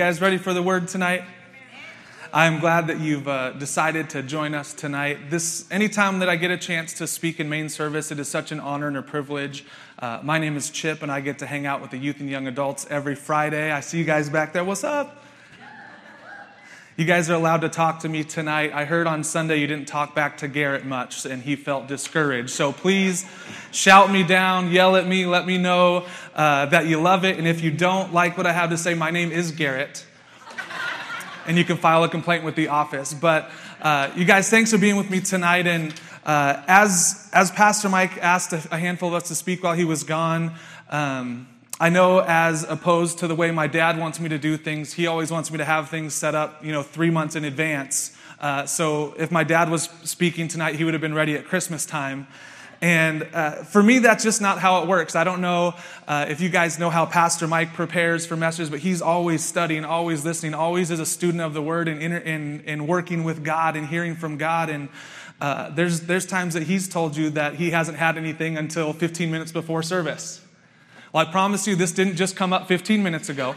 You guys ready for the word tonight? I'm glad that you've uh, decided to join us tonight. This, anytime that I get a chance to speak in main service, it is such an honor and a privilege. Uh, my name is Chip, and I get to hang out with the youth and young adults every Friday. I see you guys back there. What's up? You guys are allowed to talk to me tonight. I heard on Sunday you didn't talk back to Garrett much, and he felt discouraged. So please shout me down, yell at me, let me know uh, that you love it. And if you don't like what I have to say, my name is Garrett. And you can file a complaint with the office. But uh, you guys, thanks for being with me tonight. And uh, as, as Pastor Mike asked a, handful of us to speak while he was gone, um, I know as opposed to the way my dad wants me to do things, he always wants me to have things set up, you know, three months in advance. Uh, so if my dad was speaking tonight, he would have been ready at Christmas time. And uh, for me, that's just not how it works. I don't know uh, if you guys know how Pastor Mike prepares for messages, but he's always studying, always listening, always is a student of the Word and, in, in, in working with God and hearing from God. And uh, there's, there's times that he's told you that he hasn't had anything until 15 minutes before service. Well, I promise you, this didn't just come up 15 minutes ago.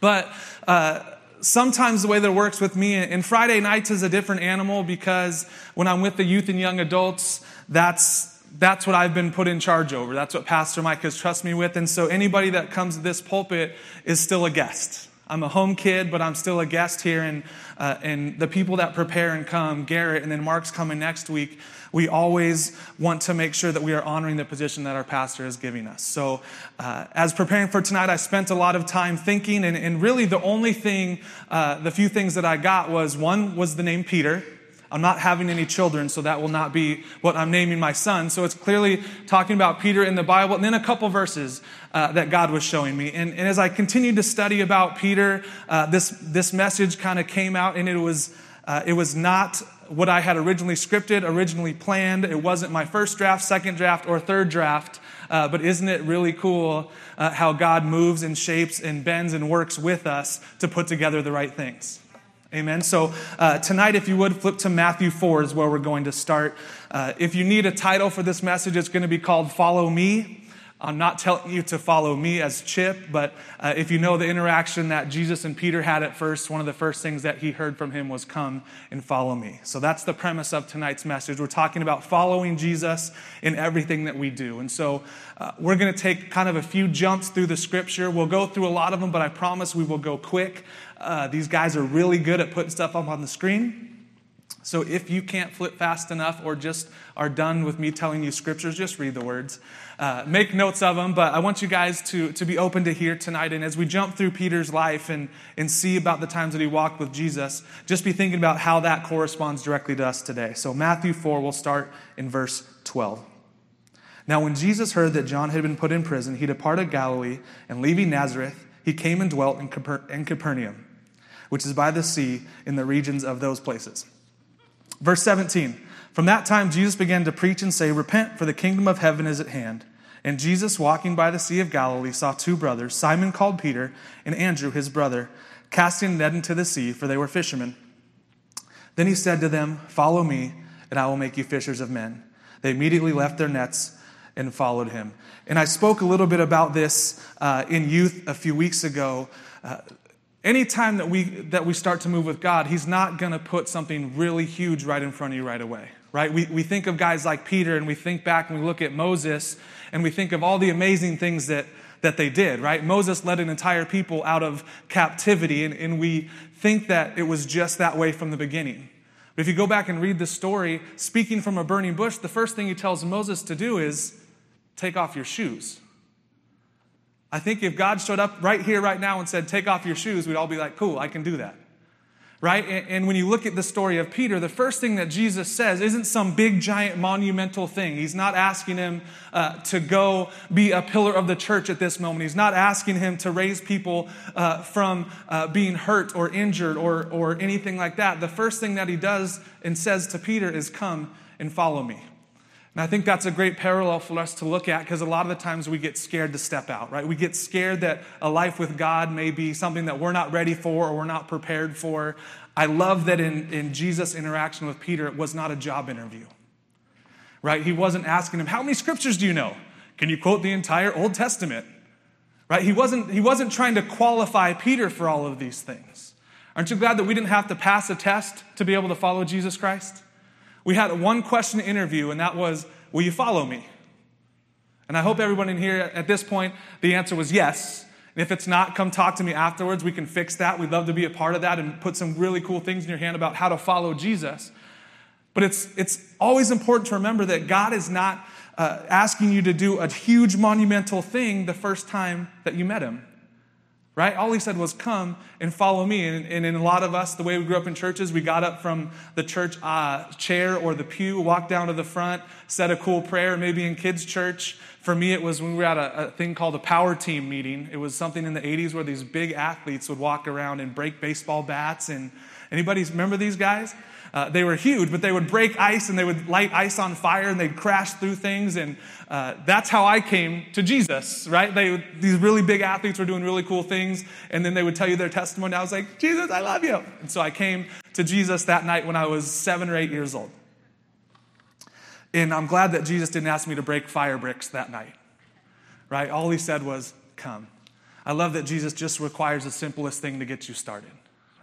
But uh, sometimes the way that it works with me, and Friday nights is a different animal because when I'm with the youth and young adults, that's that's what I've been put in charge over. That's what Pastor Mike has trusted me with. And so anybody that comes to this pulpit is still a guest. I'm a home kid, but I'm still a guest here. And, uh, and the people that prepare and come, Garrett, and then Mark's coming next week, we always want to make sure that we are honoring the position that our pastor is giving us. So, uh, as preparing for tonight, I spent a lot of time thinking, and, and really the only thing, uh, the few things that I got was one was the name Peter. I'm not having any children, so that will not be what I'm naming my son. So it's clearly talking about Peter in the Bible, and then a couple verses uh, that God was showing me. And, and, as I continued to study about Peter, uh, this, this message kind of came out, and it was, uh, it was not what I had originally scripted, originally planned. It wasn't my first draft, second draft, or third draft. Uh, but isn't it really cool uh, how God moves and shapes and bends and works with us to put together the right things? Amen. So uh, tonight, if you would flip to Matthew 4 is where we're going to start. Uh, if you need a title for this message, it's going to be called Follow Me. I'm not telling you to follow me as Chip, but uh, if you know the interaction that Jesus and Peter had at first, one of the first things that he heard from him was, Come and follow me. So that's the premise of tonight's message. We're talking about following Jesus in everything that we do. And so uh, we're going to take kind of a few jumps through the scripture. We'll go through a lot of them, but I promise we will go quick. Uh, these guys are really good at putting stuff up on the screen. So if you can't flip fast enough or just are done with me telling you scriptures, just read the words. Uh, make notes of them, but I want you guys to, to be open to hear tonight. And as we jump through Peter's life and, and see about the times that he walked with Jesus, just be thinking about how that corresponds directly to us today. So, Matthew 4, we'll start in verse 12. Now, when Jesus heard that John had been put in prison, he departed Galilee, and leaving Nazareth, he came and dwelt in, Caper- in Capernaum, which is by the sea in the regions of those places. Verse 17 From that time, Jesus began to preach and say, Repent, for the kingdom of heaven is at hand. And Jesus, walking by the Sea of Galilee, saw two brothers, Simon called Peter, and Andrew his brother, casting net into the sea, for they were fishermen. Then he said to them, Follow me, and I will make you fishers of men. They immediately left their nets and followed him. And I spoke a little bit about this uh, in youth a few weeks ago. Uh, anytime that we that we start to move with god he's not going to put something really huge right in front of you right away right? We, we think of guys like peter and we think back and we look at moses and we think of all the amazing things that that they did right? Moses led an entire people out of captivity and, and we think that it was just that way from the beginning. But if you go back and read the story speaking from a burning bush the first thing he tells moses to do is take off your shoes. I think if God showed up right here, right now, and said, Take off your shoes, we'd all be like, Cool, I can do that. Right? And when you look at the story of Peter, the first thing that Jesus says isn't some big, giant, monumental thing. He's not asking him uh, to go be a pillar of the church at this moment. He's not asking him to raise people uh, from uh, being hurt or injured or, or anything like that. The first thing that he does and says to Peter is, Come and follow me. And I think that's a great parallel for us to look at because a lot of the times we get scared to step out, right? We get scared that a life with God may be something that we're not ready for or we're not prepared for. I love that in, in Jesus' interaction with Peter, it was not a job interview, right? He wasn't asking him, How many scriptures do you know? Can you quote the entire Old Testament? Right? He wasn't, he wasn't trying to qualify Peter for all of these things. Aren't you glad that we didn't have to pass a test to be able to follow Jesus Christ? We had one question interview, and that was, Will you follow me? And I hope everyone in here at this point, the answer was yes. And if it's not, come talk to me afterwards. We can fix that. We'd love to be a part of that and put some really cool things in your hand about how to follow Jesus. But it's, it's always important to remember that God is not uh, asking you to do a huge monumental thing the first time that you met Him right? All he said was, Come and follow me. And, and, in a lot of us, the way we grew up in churches, we got up from the church uh, chair or the pew, walked down to the front, said a cool prayer, maybe in kids' church. For me, it was when we were at a, a thing called a power team meeting. It was something in the 80s where these big athletes would walk around and break baseball bats. And anybody remember these guys? Uh, they were huge, but they would break ice and they would light ice on fire and they'd crash through things. And uh, that's how I came to Jesus, right? They, these really big athletes were doing really cool things. And then they would tell you their testimony. I was like, Jesus, I love you. And so I came to Jesus that night when I was seven or eight years old. And I'm glad that Jesus didn't ask me to break fire bricks that night, right? All he said was, come. I love that Jesus just requires the simplest thing to get you started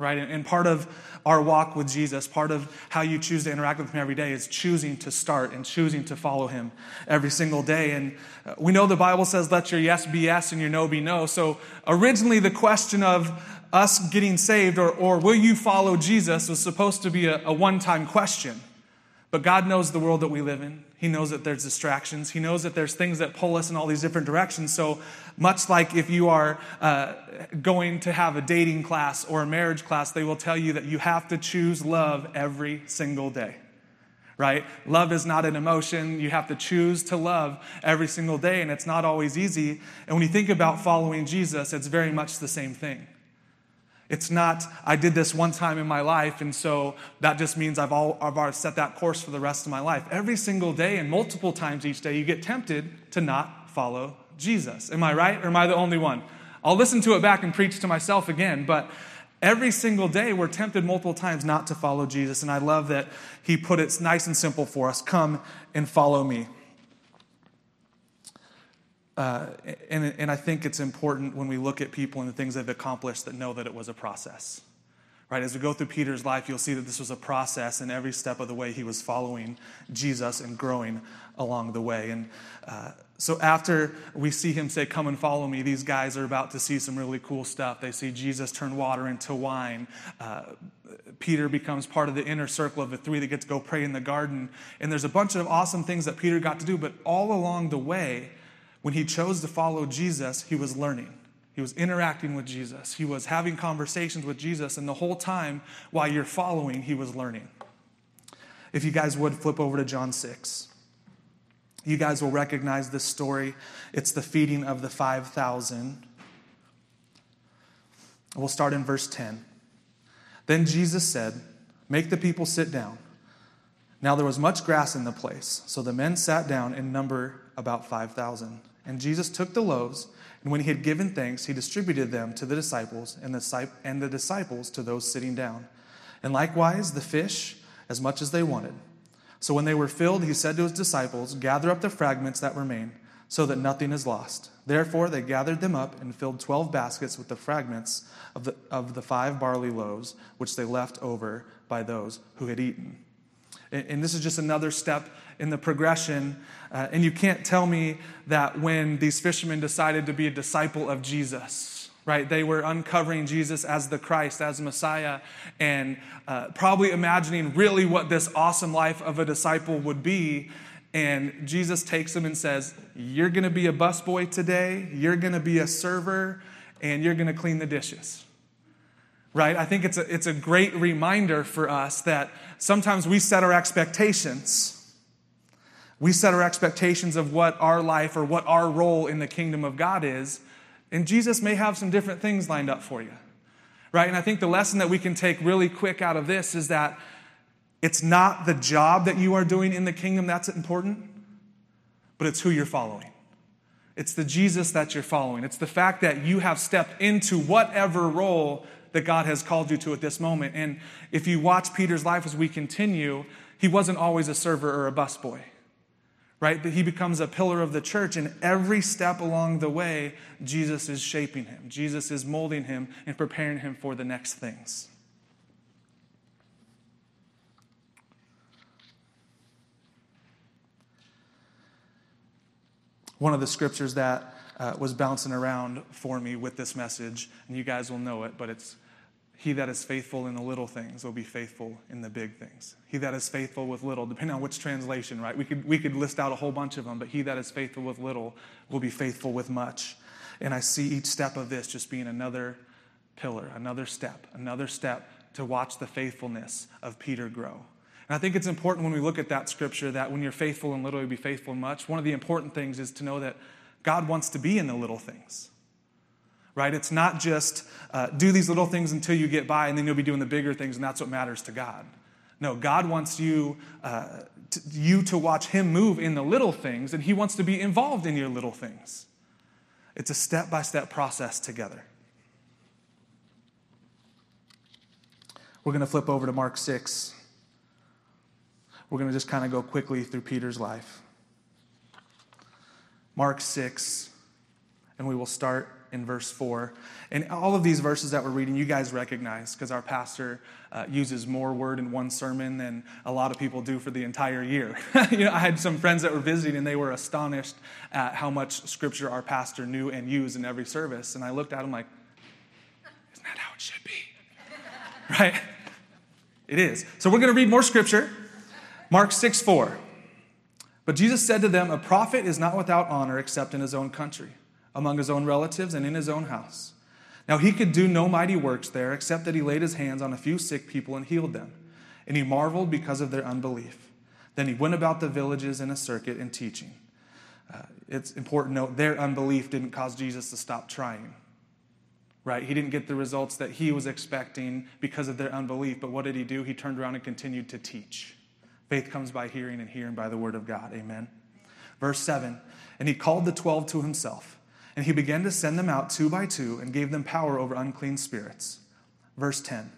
right? And part of our walk with Jesus, part of how you choose to interact with Him every day is choosing to start and choosing to follow Him every single day. And uh, we know the Bible says, let your yes be yes and your no be no. So originally, the question of us getting saved or, or will you follow Jesus was supposed to be a, a one time question. But God knows the world that we live in. He knows that there's distractions. He knows that there's things that pull us in all these different directions. So, much like if you are uh, going to have a dating class or a marriage class, they will tell you that you have to choose love every single day. Right? Love is not an emotion. You have to choose to love every single day, and it's not always easy. And when you think about following Jesus, it's very much the same thing. It's not, I did this one time in my life, and so that just means I've, all, I've already set that course for the rest of my life. Every single day and multiple times each day, you get tempted to not follow Jesus. Am I right, or am I the only one? I'll listen to it back and preach to myself again, but every single day we're tempted multiple times not to follow Jesus, and I love that he put it nice and simple for us come and follow me. Uh, and, and I think it's important when we look at people and the things they've accomplished that know that it was a process. Right? As we go through Peter's life, you'll see that this was a process, and every step of the way he was following Jesus and growing along the way. And uh, so after we see him say, Come and follow me, these guys are about to see some really cool stuff. They see Jesus turn water into wine. Uh, Peter becomes part of the inner circle of the three that get to go pray in the garden. And there's a bunch of awesome things that Peter got to do, but all along the way, when he chose to follow Jesus, he was learning. He was interacting with Jesus. He was having conversations with Jesus. And the whole time while you're following, he was learning. If you guys would flip over to John 6, you guys will recognize this story. It's the feeding of the 5,000. We'll start in verse 10. Then Jesus said, Make the people sit down. Now there was much grass in the place, so the men sat down in number about 5,000. And Jesus took the loaves, and when he had given thanks, he distributed them to the disciples, and the, disciples to those sitting down. And likewise the fish, as much as they wanted. So when they were filled, he said to his disciples, Gather up the fragments that remain, so that nothing is lost. Therefore they gathered them up and filled twelve baskets with the fragments of the, of the five barley loaves, which they left over by those who had eaten. And this is just another step in the progression. Uh, and you can't tell me that when these fishermen decided to be a disciple of Jesus, right? They were uncovering Jesus as the Christ, as Messiah, and uh, probably imagining really what this awesome life of a disciple would be. And Jesus takes them and says, You're going to be a busboy today, you're going to be a server, and you're going to clean the dishes right? I think it's a, it's a great reminder for us that sometimes we set our expectations. We set our expectations of what our life or what our role in the kingdom of God is, and Jesus may have some different things lined up for you, right? And I think the lesson that we can take really quick out of this is that it's not the job that you are doing in the kingdom that's important, but it's who you're following. It's the Jesus that you're following. It's the fact that you have stepped into whatever role that God has called you to at this moment. And if you watch Peter's life as we continue, he wasn't always a server or a busboy. right? That he becomes a pillar of the church, and every step along the way, Jesus is shaping him. Jesus is molding him and preparing him for the next things. One of the scriptures that uh, was bouncing around for me with this message, and you guys will know it, but it's he that is faithful in the little things will be faithful in the big things. He that is faithful with little, depending on which translation, right? We could, we could list out a whole bunch of them, but he that is faithful with little will be faithful with much. And I see each step of this just being another pillar, another step, another step to watch the faithfulness of Peter grow. And I think it's important when we look at that scripture that when you're faithful in little, you'll be faithful in much. One of the important things is to know that God wants to be in the little things right? It's not just uh, do these little things until you get by and then you'll be doing the bigger things and that's what matters to God. No, God wants you, uh, you to watch Him move in the little things and He wants to be involved in your little things. It's a step by step process together. We're going to flip over to Mark 6. We're going to just kind of go quickly through Peter's life. Mark 6, and we will start in verse 4. And all of these verses that we're reading, you guys recognize because our pastor uh, uses more word in one sermon than a lot of people do for the entire year. you know, I had some friends that were visiting and they were astonished at how much scripture our pastor knew and used in every service. And I looked at him like, isn't that how it should be? right? It is. So we're going to read more scripture. Mark 6 4. But Jesus said to them, A prophet is not without honor except in his own country among his own relatives and in his own house. Now he could do no mighty works there, except that he laid his hands on a few sick people and healed them. And he marveled because of their unbelief. Then he went about the villages in a circuit and teaching. Uh, it's important to note their unbelief didn't cause Jesus to stop trying. Right? He didn't get the results that he was expecting because of their unbelief. But what did he do? He turned around and continued to teach. Faith comes by hearing, and hearing by the word of God. Amen. Verse 7 And he called the twelve to himself and he began to send them out two by two and gave them power over unclean spirits. Verse 10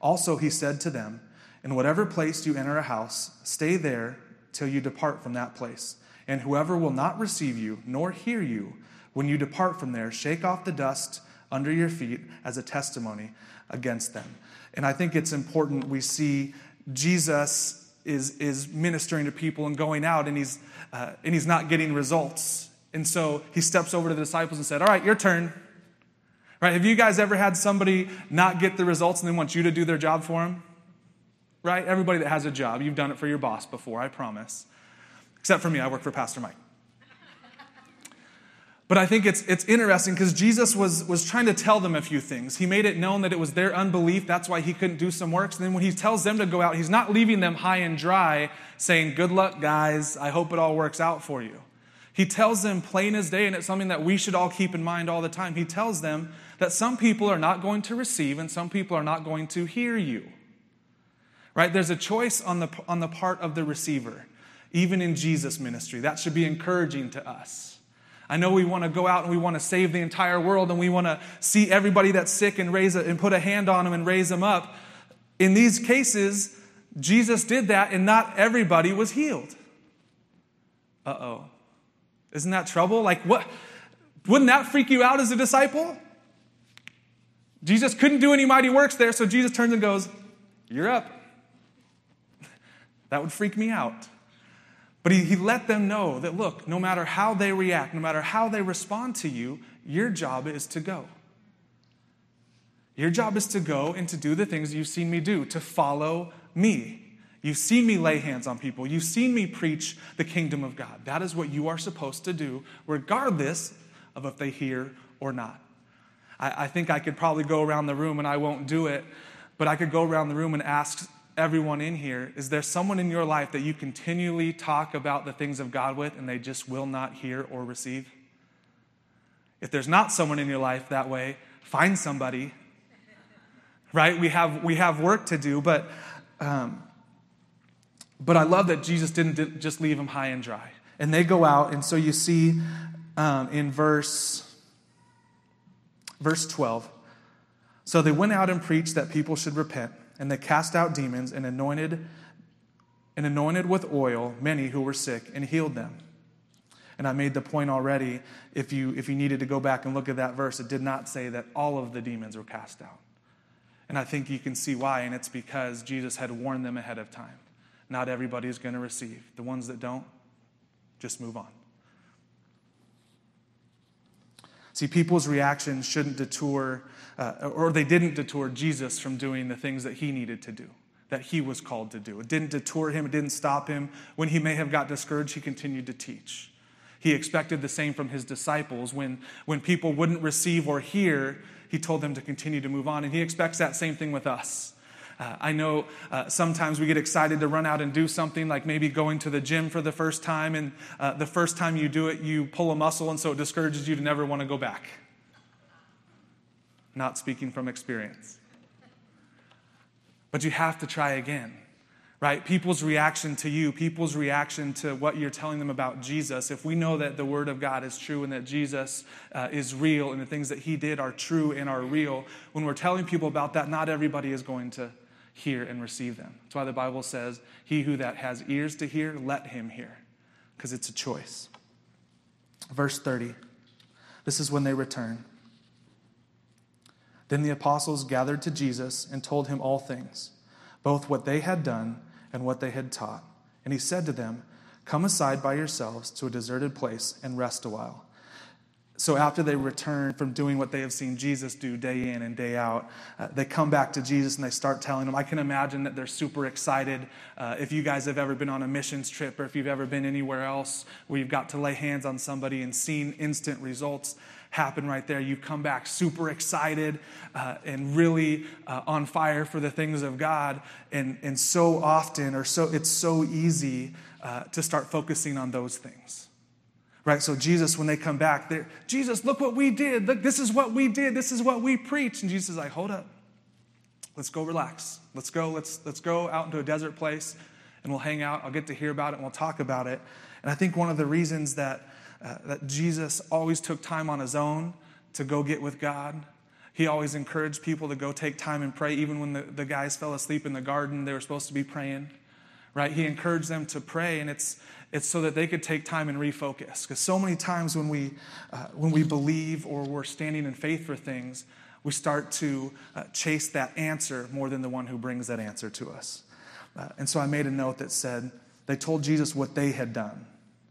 Also he said to them, In whatever place you enter a house, stay there till you depart from that place. And whoever will not receive you nor hear you, when you depart from there, shake off the dust under your feet as a testimony against them. And I think it's important we see Jesus is, is ministering to people and going out, and he's, uh, and he's not getting results and so he steps over to the disciples and said, All right, your turn. Right? Have you guys ever had somebody not get the results and then want you to do their job for them? Right? Everybody that has a job, you've done it for your boss before, I promise. Except for me, I work for Pastor Mike. But I think it's, it's interesting because Jesus was, was trying to tell them a few things. He made it known that it was their unbelief. That's why he couldn't do some works. And then when he tells them to go out, he's not leaving them high and dry, saying, Good luck, guys. I hope it all works out for you. He tells them plain as day, and it's something that we should all keep in mind all the time. He tells them that some people are not going to receive and some people are not going to hear you. Right? There's a choice on the, on the part of the receiver, even in Jesus' ministry. That should be encouraging to us. I know we want to go out and we want to save the entire world and we want to see everybody that's sick and raise it and put a hand on them and raise them up. In these cases, Jesus did that and not everybody was healed. Uh oh. Isn't that trouble? Like, what? Wouldn't that freak you out as a disciple? Jesus couldn't do any mighty works there, so Jesus turns and goes, You're up. That would freak me out. But he, he let them know that, look, no matter how they react, no matter how they respond to you, your job is to go. Your job is to go and to do the things you've seen me do, to follow me. You've seen me lay hands on people. You've seen me preach the kingdom of God. That is what you are supposed to do, regardless of if they hear or not. I, I, think I could probably go around the room, and I won't do it, but I could go around the room and ask everyone in here is there someone in your life that you continually talk about the things of God with, and they just will not hear or receive? If there's not someone in your life that way, find somebody. Right? We have, we have work to do, but. Um, but I love that Jesus didn't just leave them high and dry. And they go out, and so you see um, in verse, verse 12. So they went out and preached that people should repent, and they cast out demons and anointed and anointed with oil many who were sick and healed them. And I made the point already, if you, if you needed to go back and look at that verse, it did not say that all of the demons were cast out. And I think you can see why, and it's because Jesus had warned them ahead of time. Not everybody is going to receive. The ones that don't, just move on. See, people's reactions shouldn't detour, uh, or they didn't detour Jesus from doing the things that he needed to do, that he was called to do. It didn't detour him, it didn't stop him. When he may have got discouraged, he continued to teach. He expected the same from his disciples. When, when people wouldn't receive or hear, he told them to continue to move on. And he expects that same thing with us. Uh, I know uh, sometimes we get excited to run out and do something like maybe going to the gym for the first time, and uh, the first time you do it, you pull a muscle, and so it discourages you to never want to go back. Not speaking from experience. But you have to try again right? People's reaction to you, people's reaction to what you're telling them about Jesus, if we know that the Word of God is true and that Jesus uh, is real and the things that He did are true and are real, when we're telling people about that, not everybody is going to hear and receive them. That's why the Bible says, He who that has ears to hear, let him hear, because it's a choice. Verse 30. This is when they return. Then the apostles gathered to Jesus and told him all things, both what they had done and what they had taught. And he said to them, Come aside by yourselves to a deserted place and rest a while. So, after they return from doing what they have seen Jesus do day in and day out, uh, they come back to Jesus and they start telling him. I can imagine that they're super excited. Uh, if you guys have ever been on a missions trip or if you've ever been anywhere else where you've got to lay hands on somebody and seen instant results, happen right there. You come back super excited uh, and really uh, on fire for the things of God. And, and so often, or so it's so easy uh, to start focusing on those things. Right? So, Jesus, when they come back, Jesus, look what we did. Look, this is what we did. This is what we preached. And Jesus is like, hold up. Let's go relax. Let's go, let's, let's go out into a desert place and we'll hang out. I'll get to hear about it and we'll talk about it. And I think one of the reasons that uh, that Jesus always took time on his own to go get with God. He always encouraged people to go take time and pray, even when the, the guys fell asleep in the garden, they were supposed to be praying, right? He encouraged them to pray, and it's, it's so that they could take time and refocus. Because so many times when we, uh, when we believe or we're standing in faith for things, we start to uh, chase that answer more than the one who brings that answer to us. Uh, and so I made a note that said, they told Jesus what they had done.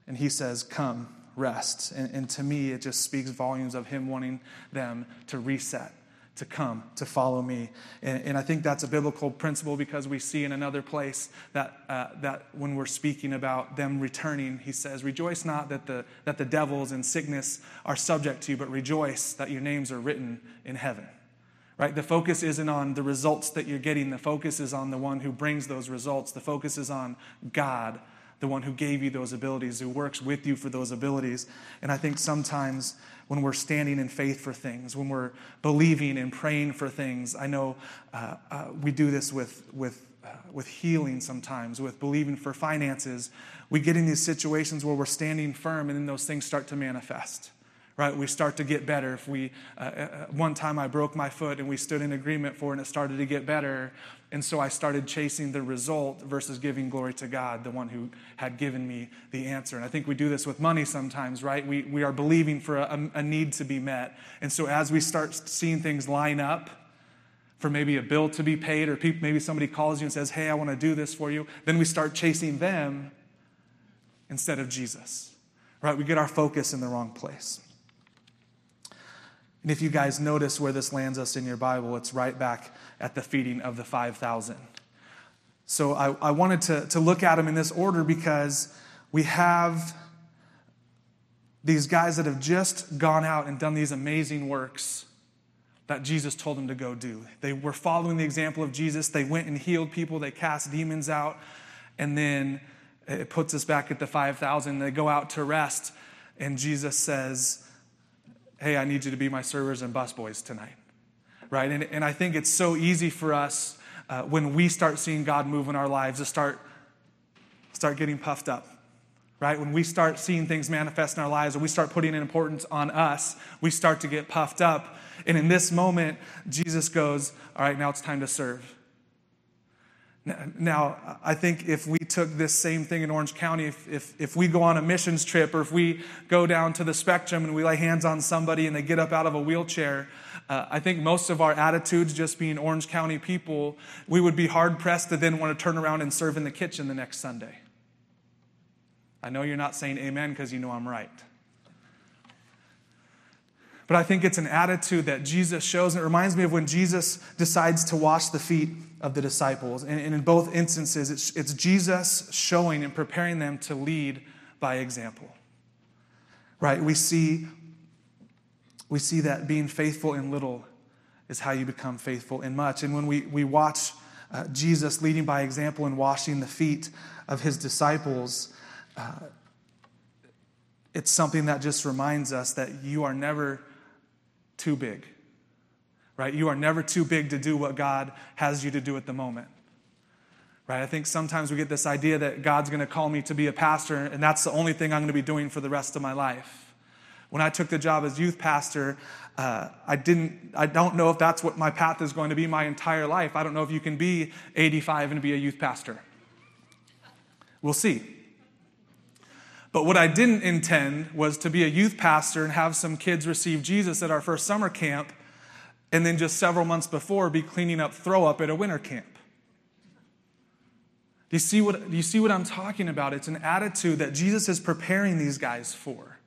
And he says, Come, rest. And, and to me, it just speaks volumes of Him wanting them to reset to come to follow me. And, and, i think that's a biblical principle because we see in another place that, uh, that when we're speaking about them returning he says rejoice not that the, that the devils and sickness are subject to you but rejoice that your names are written in heaven. Right? The focus isn't on the results that you're getting. The focus is on the one who brings those results. The focus is on god the one who gave you those abilities, who works with you for those abilities. And I think sometimes when we're standing in faith for things, when we're believing and praying for things, I know uh, uh, we do this with, with, uh, with healing sometimes, with believing for finances. We get in these situations where we're standing firm and then those things start to manifest right? We start to get better. If we, uh, uh, one time I broke my foot and we stood in agreement for it and it started to get better. And so I started chasing the result versus giving glory to God, the one who had given me the answer. And I think we do this with money sometimes, right? We, we are believing for a, a need to be met. And so as we start seeing things line up, for maybe a bill to be paid, or maybe somebody calls you and says, Hey, I want to do this for you. Then we start chasing them instead of Jesus, right? We get our focus in the wrong place. And if you guys notice where this lands us in your Bible, it's right back at the feeding of the 5,000. So I, I wanted to, to look at them in this order because we have these guys that have just gone out and done these amazing works that Jesus told them to go do. They were following the example of Jesus. They went and healed people, they cast demons out, and then it puts us back at the 5,000. They go out to rest, and Jesus says, hey, I need you to be my servers and busboys tonight, right? And, and I think it's so easy for us uh, when we start seeing God move in our lives to start, start getting puffed up, right? When we start seeing things manifest in our lives and we start putting an importance on us, we start to get puffed up. And in this moment, Jesus goes, all right, now it's time to serve. Now, I think if we took this same thing in Orange County, if, if, if we go on a missions trip or if we go down to the spectrum and we lay hands on somebody and they get up out of a wheelchair, uh, I think most of our attitudes, just being Orange County people, we would be hard pressed to then want to turn around and serve in the kitchen the next Sunday. I know you're not saying amen because you know I'm right. But I think it's an attitude that Jesus shows, and it reminds me of when Jesus decides to wash the feet of the disciples. And, in both instances, it's, it's Jesus showing and preparing them to lead by example. Right? We see, we see that being faithful in little is how you become faithful in much. And when we, we watch uh, Jesus leading by example and washing the feet of his disciples, uh, it's something that just reminds us that you are never too big, right? You are never too big to do what God has you to do at the moment. Right? I think sometimes we get this idea that God's going to call me to be a pastor, and that's the only thing I'm going to be doing for the rest of my life. When I took the job as youth pastor, uh, I didn't. I don't know if that's what my path is going to be my entire life. I don't know if you can be 85 and be a youth pastor. We'll see. But what I didn't intend was to be a youth pastor and have some kids receive Jesus at our first summer camp, and then just several months before be cleaning up throw up at a winter camp. Do you see what, do you see what I'm talking about? It's an attitude that Jesus is preparing these guys for.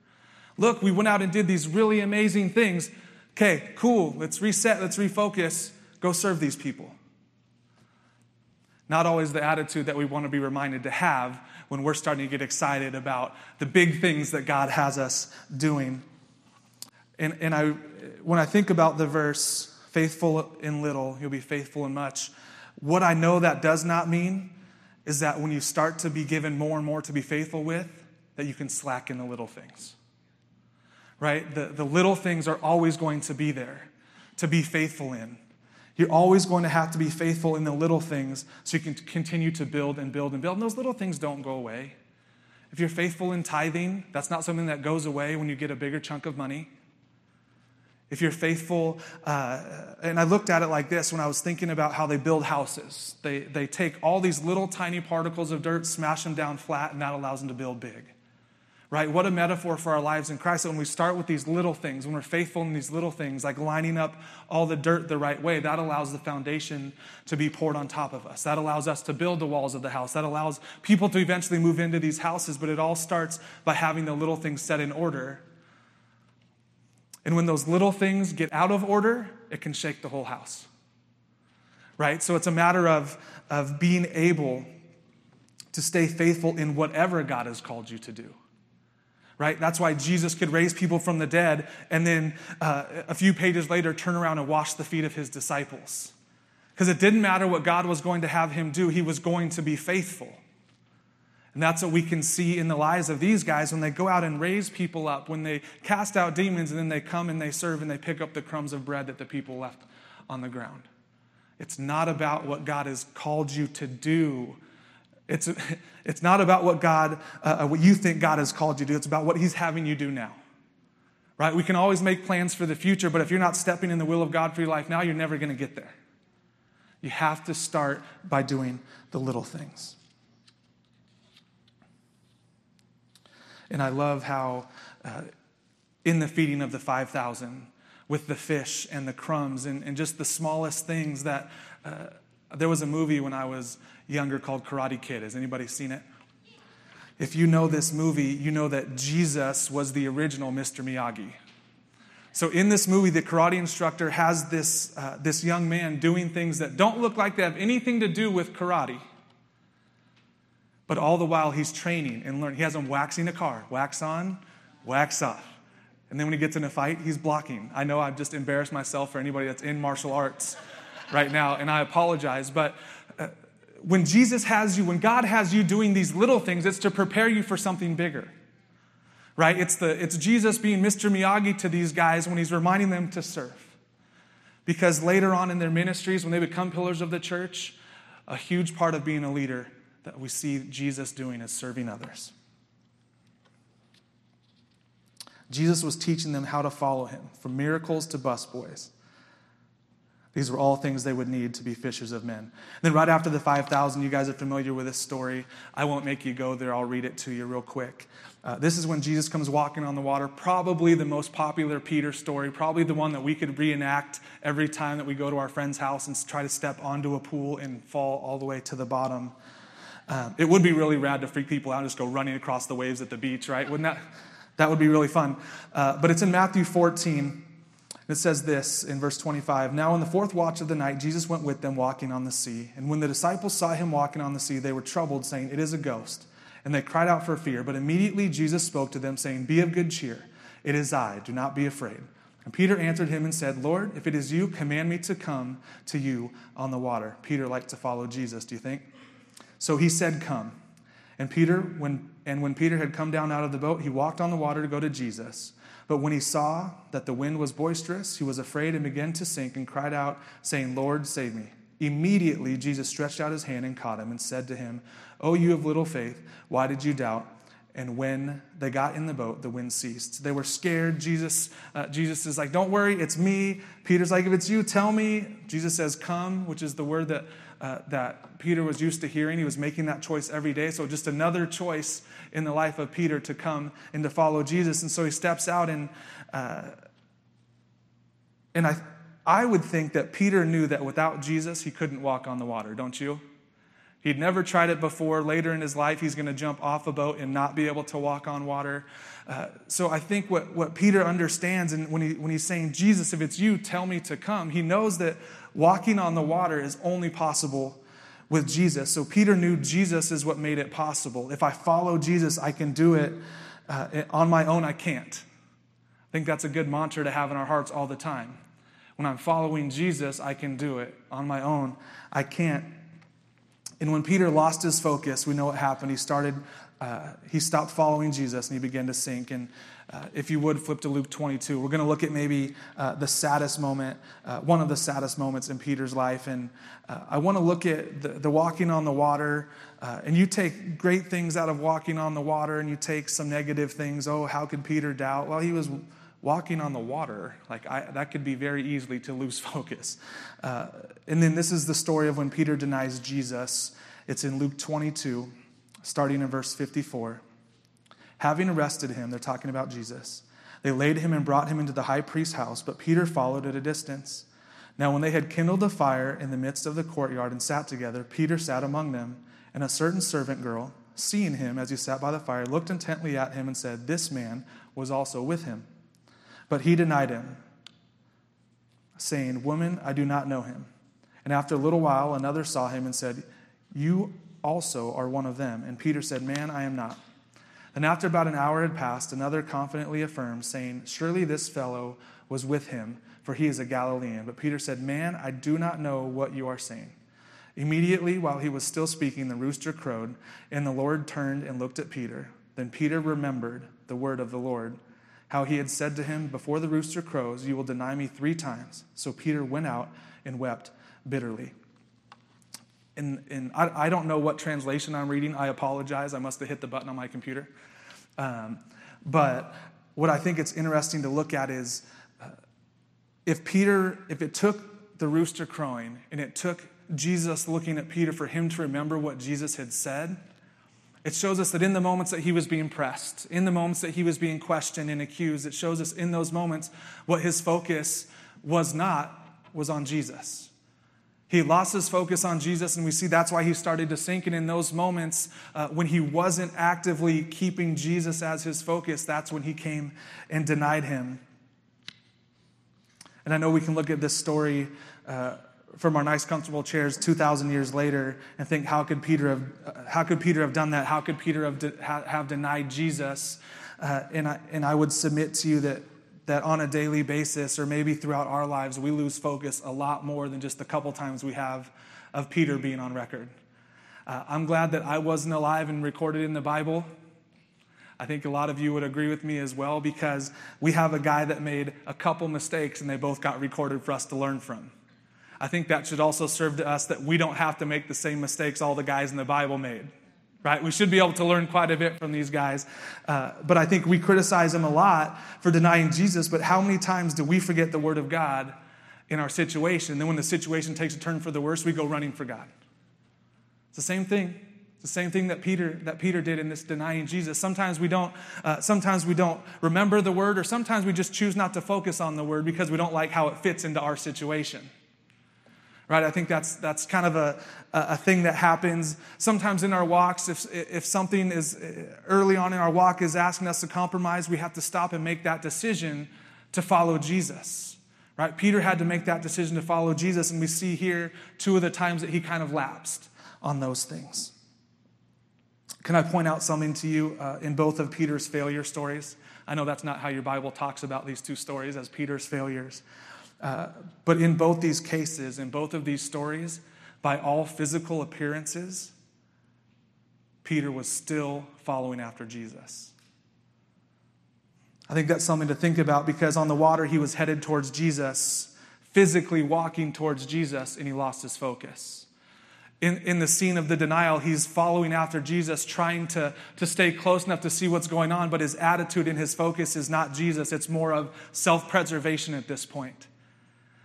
Look, we went out and did these really amazing things. Okay, cool. Let's reset, let's refocus. Go serve these people. Not always the attitude that we want to be reminded to have when we're starting to get excited about the big things that God has us doing. And, and I, when I think about the verse, faithful in little, you'll be faithful in much, what I know that does not mean is that when you start to be given more and more to be faithful with, that you can slack in the little things. Right? The, the little things are always going to be there to be faithful in. You're always going to have to be faithful in the little things so you can continue to build and build and build. And those little things don't go away. If you're faithful in tithing, that's not something that goes away when you get a bigger chunk of money. If you're faithful, uh, and I looked at it like this when I was thinking about how they build houses. They, they take all these little tiny particles of dirt, smash them down flat, and that allows them to build big right? What a metaphor for our lives in Christ. when we start with these little things, when we're faithful in these little things, like lining up all the dirt the right way, that allows the foundation to be poured on top of us. That allows us to build the walls of the house. That allows people to eventually move into these houses, but it all starts by having the little things set in order. And when those little things get out of order, it can shake the whole house. Right? So it's a matter of, of being able to stay faithful in whatever God has called you to do right? That's why Jesus could raise people from the dead and then uh, a few pages later turn around and wash the feet of his disciples. Because it didn't matter what God was going to have him do, he was going to be faithful. And that's what we can see in the lives of these guys when they go out and raise people up, when they cast out demons, and then they come and they serve and they pick up the crumbs of bread that the people left on the ground. It's not about what God has called you to do it's, it's not about what God, uh, uh, what you think God has called you to do. It's about what He's having you do now. Right? We can always make plans for the future, but if you're not stepping in the will of God for your life now, you're never going to get there. You have to start by doing the little things. And I love how uh, in the feeding of the 5,000, with the fish and the crumbs and, and just the smallest things that uh, there was a movie when I was younger called Karate Kid. Has anybody seen it? If you know this movie, you know that Jesus was the original Mr. Miyagi. So in this movie, the karate instructor has this, uh, this young man doing things that don't look like they have anything to do with karate. But all the while, he's training and learning. He has him waxing a car wax on, wax off. And then when he gets in a fight, he's blocking. I know I've just embarrassed myself for anybody that's in martial arts right now, and I apologize. But when Jesus has you, when God has you doing these little things, it's to prepare you for something bigger. Right? It's, the, it's Jesus being Mr. Miyagi to these guys when he's reminding them to serve. Because later on in their ministries, when they become pillars of the church, a huge part of being a leader that we see Jesus doing is serving others. Jesus was teaching them how to follow him, from miracles to busboys. These were all things they would need to be fishers of men. And then, right after the 5,000, you guys are familiar with this story. I won't make you go there, I'll read it to you real quick. Uh, this is when Jesus comes walking on the water, probably the most popular Peter story, probably the one that we could reenact every time that we go to our friend's house and try to step onto a pool and fall all the way to the bottom. Um, it would be really rad to freak people out and just go running across the waves at the beach, right? Wouldn't that? That would be really fun. Uh, but it's in Matthew 14. It says this in verse 25 Now, in the fourth watch of the night, Jesus went with them walking on the sea. And when the disciples saw him walking on the sea, they were troubled, saying, It is a ghost. And they cried out for fear. But immediately Jesus spoke to them, saying, Be of good cheer. It is I. Do not be afraid. And Peter answered him and said, Lord, if it is you, command me to come to you on the water. Peter liked to follow Jesus, do you think? So he said, Come. And Peter, when, and when Peter had come down out of the boat, he walked on the water to go to Jesus. But when he saw that the wind was boisterous, he was afraid and began to sink and cried out, saying, Lord, save me. Immediately, Jesus stretched out his hand and caught him and said to him, Oh, you of little faith, why did you doubt? And when they got in the boat, the wind ceased. They were scared. Jesus, uh, Jesus is like, Don't worry, it's me. Peter's like, If it's you, tell me. Jesus says, Come, which is the word that, uh, that Peter was used to hearing. He was making that choice every day. So, just another choice in the life of Peter to come and to follow Jesus. And so he steps out, and, uh, and I, I would think that Peter knew that without Jesus, he couldn't walk on the water, don't you? He'd never tried it before. Later in his life, he's going to jump off a boat and not be able to walk on water. Uh, so I think what, what Peter understands, and when, he, when he's saying, Jesus, if it's you, tell me to come, he knows that walking on the water is only possible with Jesus. So Peter knew Jesus is what made it possible. If I follow Jesus, I can do it. Uh, on my own, I can't. I think that's a good mantra to have in our hearts all the time. When I'm following Jesus, I can do it. On my own, I can't. And when Peter lost his focus, we know what happened. He started, uh, he stopped following Jesus and he began to sink. And uh, if you would flip to Luke 22, we're going to look at maybe uh, the saddest moment, uh, one of the saddest moments in Peter's life. And uh, I want to look at the, the, walking on the water. Uh, and you take great things out of walking on the water and you take some negative things. Oh, how could Peter doubt? Well, he was walking on the water, like I, that could be very easily to lose focus. Uh, and then this is the story of when Peter denies Jesus. It's in Luke 22, starting in verse 54. Having arrested him, they're talking about Jesus, they laid him and brought him into the high priest's house, but Peter followed at a distance. Now, when they had kindled a fire in the midst of the courtyard and sat together, Peter sat among them, and a certain servant girl, seeing him as he sat by the fire, looked intently at him and said, This man was also with him. But he denied him, saying, Woman, I do not know him. And after a little while, another saw him and said, You also are one of them. And Peter said, Man, I am not. And after about an hour had passed, another confidently affirmed, saying, Surely this fellow was with him, for he is a Galilean. But Peter said, Man, I do not know what you are saying. Immediately, while he was still speaking, the rooster crowed, and the Lord turned and looked at Peter. Then Peter remembered the word of the Lord how he had said to him, Before the rooster crows, you will deny me three times. So Peter went out and wept bitterly. And, and I, I don't know what translation I'm reading. I apologize. I must have hit the button on my computer. Um, but what I think it's interesting to look at is uh, if Peter, if it took the rooster crowing and it took Jesus looking at Peter for him to remember what Jesus had said, it shows us that in the moments that he was being pressed, in the moments that he was being questioned and accused, it shows us in those moments what his focus was not, was on Jesus. He lost his focus on Jesus, and we see that's why he started to sink. And in those moments, uh, when he wasn't actively keeping Jesus as his focus, that's when he came and denied him. And I know we can look at this story. Uh, from our nice comfortable chairs 2000 years later and think how could peter have how could peter have done that? How could peter have, de- have denied jesus? Uh, and, I, and i would submit to you that that on a daily basis or maybe throughout our lives we lose focus a lot more than just the couple times we have of peter being on record. Uh, i'm glad that i wasn't alive and recorded in the bible. I think a lot of you would agree with me as well because we have a guy that made a couple mistakes and they both got recorded for us to learn from. I think that should also serve to us that we don't have to make the same mistakes all the guys in the Bible made. Right? We should be able to learn quite a bit from these guys. Uh, but I think we criticize them a lot for denying Jesus. But how many times do we forget the Word of God in our situation. Then when the situation takes a turn for the worse, we go running for God. It's the same thing. It's the same thing that Peter that Peter did in this denying Jesus. Sometimes we don't. Uh, sometimes we don't remember the word, or sometimes we just choose not to focus on the word because we don't like how it fits into our situation. Right? I think that's that's kind of a a thing that happens sometimes in our walks. If if something is uh, early on in our walk is asking us to compromise, we have to stop and make that decision to follow Jesus right? Peter had to make that decision to follow Jesus, and we see here two of the times that he kind of lapsed on those things. Can I point out something to you uh, in both of Peter's failure stories? I know that's not how your Bible talks about these two stories as Peter's failures. Uh, but in both these cases, in both of these stories, by all physical appearances, Peter was still following after Jesus. I think that's something to think about because on the water he was headed towards Jesus, physically walking towards Jesus, and he lost his focus. In, in the scene of the denial, he's following after Jesus, trying to, to stay close enough to see what's going on, but his attitude and his focus is not Jesus. It's more of self preservation at this point.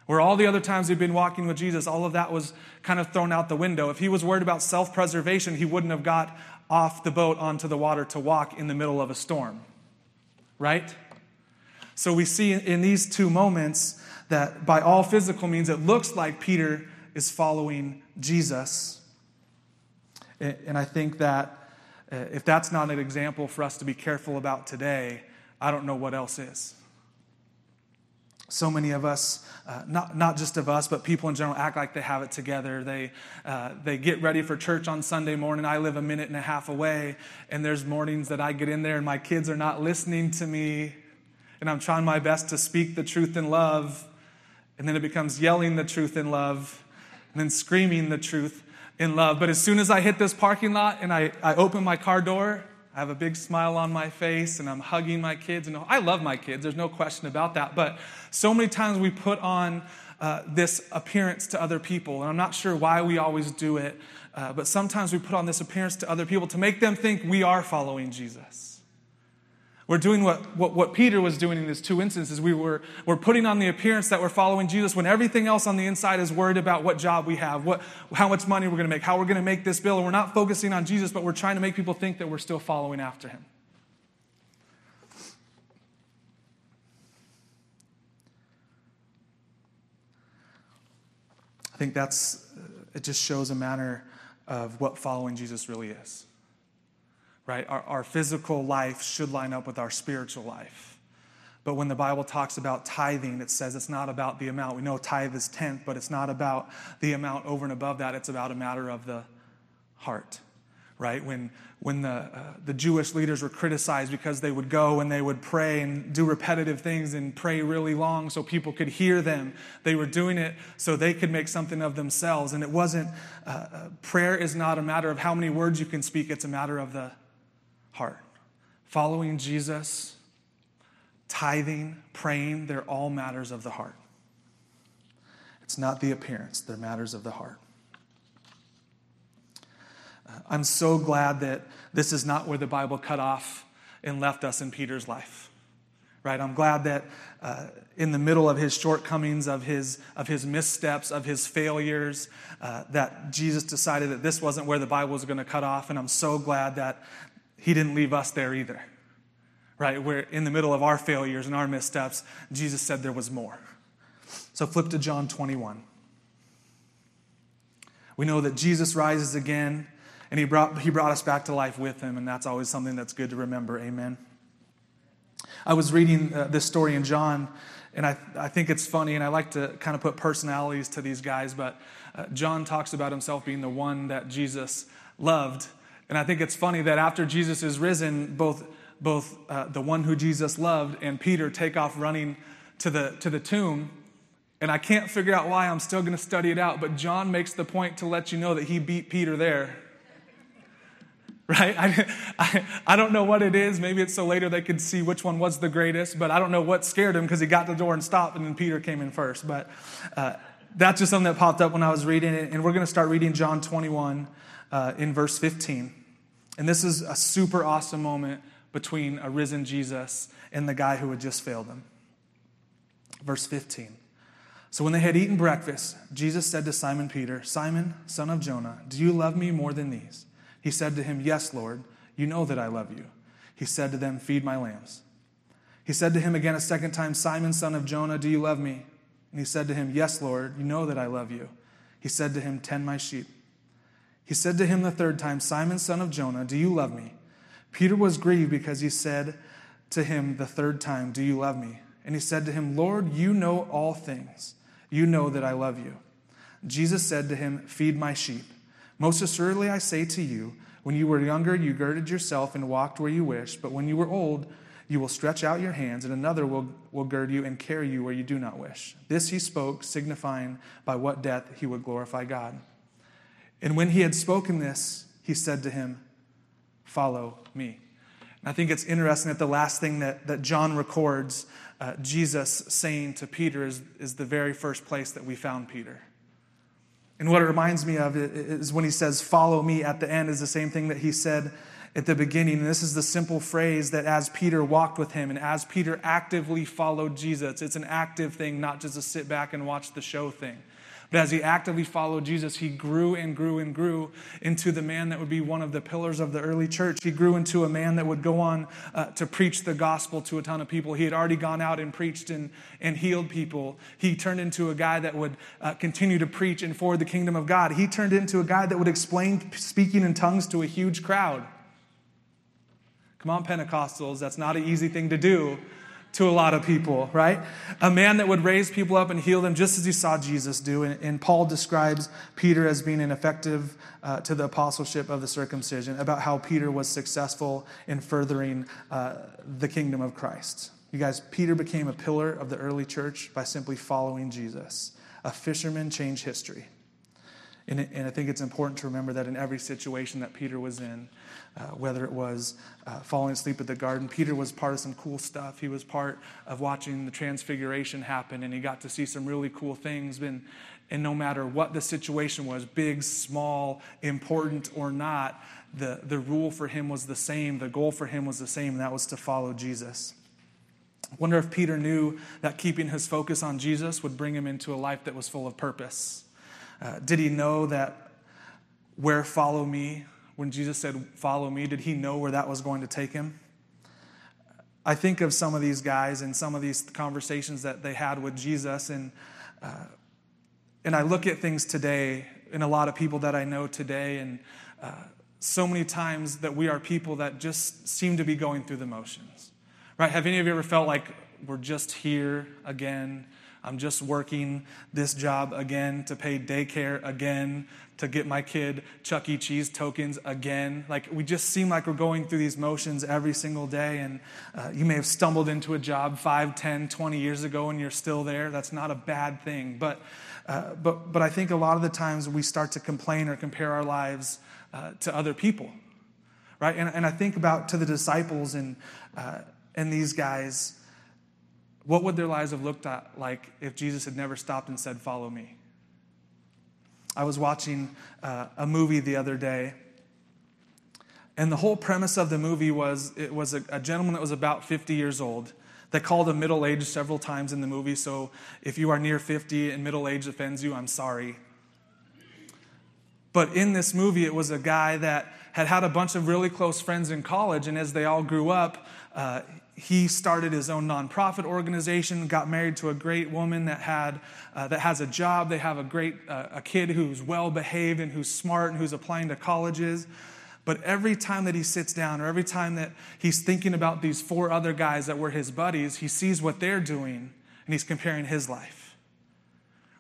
Where all the other times he'd been walking with Jesus, all of that was kind of thrown out the window. If he was worried about self preservation, he wouldn't have got off the boat onto the water to walk in the middle of a storm right? So we see in these two moments that by all physical means, it looks like Peter is following Jesus. And I think that uh, if that's not an example for us to be careful about today, I don't know what else is. So many of us, uh, not, not just of us, but people in general, act like they have it together. They, uh, they get ready for church on Sunday morning. I live a minute and a half away, and there's mornings that I get in there and my kids are not listening to me, and I'm trying my best to speak the truth in love, and then it becomes yelling the truth in love, and then screaming the truth in love. But as soon as I hit this parking lot and I, I open my car door, I have a big smile on my face and I'm hugging my kids. And I love my kids, there's no question about that. But so many times we put on uh, this appearance to other people. And I'm not sure why we always do it, uh, but sometimes we put on this appearance to other people to make them think we are following Jesus. We're doing what, what, what, Peter was doing in these two instances. We were, we're putting on the appearance that we're following Jesus when everything else on the inside is worried about what job we have, what, how much money we're going to make, how we're going to make this bill. And we're not focusing on Jesus, but we're trying to make people think that we're still following after him. I think that's, it just shows a manner of what following Jesus really is right? Our, our physical life should line up with our spiritual life. But when the Bible talks about tithing, it says it's not about the amount. We know tithe is tenth, but it's not about the amount over and above that. It's about a matter of the heart, right? When, when the, uh, the Jewish leaders were criticized because they would go and they would pray and do repetitive things and pray really long so people could hear them, they were doing it so they could make something of themselves. And it wasn't, uh, uh prayer is not a matter of how many words you can speak, it's a matter of the heart. Following Jesus, tithing, praying, they're all matters of the heart. It's not the appearance, they're matters of the heart. Uh, I'm so glad that this is not where the Bible cut off and left us in Peter's life. Right? I'm glad that uh, in the middle of his shortcomings, of his, of his missteps, of his failures, uh, that Jesus decided that this wasn't where the Bible was going to cut off. And I'm so glad that, he didn't leave us there either. Right? Where in the middle of our failures and our missteps, Jesus said there was more. So flip to John 21. We know that Jesus rises again and he brought, he brought us back to life with him, and that's always something that's good to remember. Amen. I was reading uh, this story in John, and I, I think it's funny, and I like to kind of put personalities to these guys, but uh, John talks about himself being the one that Jesus loved and I think it's funny that after Jesus is risen, both, both uh, the one who Jesus loved and Peter take off running to the, to the tomb. And I can't figure out why, I'm still going to study it out, but John makes the point to let you know that he beat Peter there. Right? I, I, I don't know what it is. Maybe it's so later they could see which one was the greatest, but I don't know what scared him because he got the door and stopped, and then Peter came in first. But uh, that's just something that popped up when I was reading it. And we're going to start reading John 21 uh, in verse 15. And this is a super awesome moment between a risen Jesus and the guy who had just failed him. Verse 15 So when they had eaten breakfast, Jesus said to Simon Peter, Simon, son of Jonah, do you love me more than these? He said to him, Yes, Lord, you know that I love you. He said to them, Feed my lambs. He said to him again a second time, Simon, son of Jonah, do you love me? And he said to him, Yes, Lord, you know that I love you. He said to him, Tend my sheep. He said to him the third time, Simon, son of Jonah, do you love me? Peter was grieved because he said to him the third time, Do you love me? And he said to him, Lord, you know all things. You know that I love you. Jesus said to him, Feed my sheep. Most assuredly, I say to you, when you were younger, you girded yourself and walked where you wished, but when you were old, you will stretch out your hands, and another will, will gird you and carry you where you do not wish. This he spoke, signifying by what death he would glorify God. And when he had spoken this, he said to him, Follow me. And I think it's interesting that the last thing that, that John records uh, Jesus saying to Peter is, is the very first place that we found Peter. And what it reminds me of is when he says, Follow me at the end, is the same thing that he said at the beginning. And this is the simple phrase that as Peter walked with him and as Peter actively followed Jesus, it's an active thing, not just a sit back and watch the show thing. But as he actively followed Jesus, he grew and grew and grew into the man that would be one of the pillars of the early church. He grew into a man that would go on uh, to preach the gospel to a ton of people. He had already gone out and preached and, and healed people. He turned into a guy that would uh, continue to preach and forward the kingdom of God. He turned into a guy that would explain speaking in tongues to a huge crowd. Come on, Pentecostals, that's not an easy thing to do to a lot of people, right? A man that would raise people up and heal them just as he saw Jesus do. And, and Paul describes Peter as being an effective uh, to the apostleship of the circumcision, about how Peter was successful in furthering uh, the kingdom of Christ. You guys, Peter became a pillar of the early church by simply following Jesus. A fisherman changed history. And, and I think it's important to remember that in every situation that Peter was in, uh, whether it was uh, falling asleep at the garden. Peter was part of some cool stuff. He was part of watching the transfiguration happen, and he got to see some really cool things. And, and no matter what the situation was big, small, important, or not the, the rule for him was the same. The goal for him was the same, and that was to follow Jesus. I wonder if Peter knew that keeping his focus on Jesus would bring him into a life that was full of purpose. Uh, did he know that where follow me when Jesus said, Follow me, did he know where that was going to take him? I think of some of these guys and some of these conversations that they had with Jesus, and, uh, and I look at things today and a lot of people that I know today, and uh, so many times that we are people that just seem to be going through the motions. Right? Have any of you ever felt like we're just here again? I'm just working this job again to pay daycare again, to get my kid Chuck E. Cheese tokens again. Like, we just seem like we're going through these motions every single day. And uh, you may have stumbled into a job 5, 10, 20 years ago and you're still there. That's not a bad thing. But, uh, but, but I think a lot of the times we start to complain or compare our lives uh, to other people, right? And, and I think about to the disciples and, uh, and these guys. What would their lives have looked like if Jesus had never stopped and said, Follow me? I was watching uh, a movie the other day, and the whole premise of the movie was it was a, a gentleman that was about 50 years old. They called him middle aged several times in the movie, so if you are near 50 and middle age offends you, I'm sorry. But in this movie, it was a guy that had had a bunch of really close friends in college, and as they all grew up, uh, he started his own nonprofit organization, got married to a great woman that had uh, that has a job. They have a great uh, a kid who's well behaved and who's smart and who's applying to colleges. But every time that he sits down, or every time that he's thinking about these four other guys that were his buddies, he sees what they're doing and he's comparing his life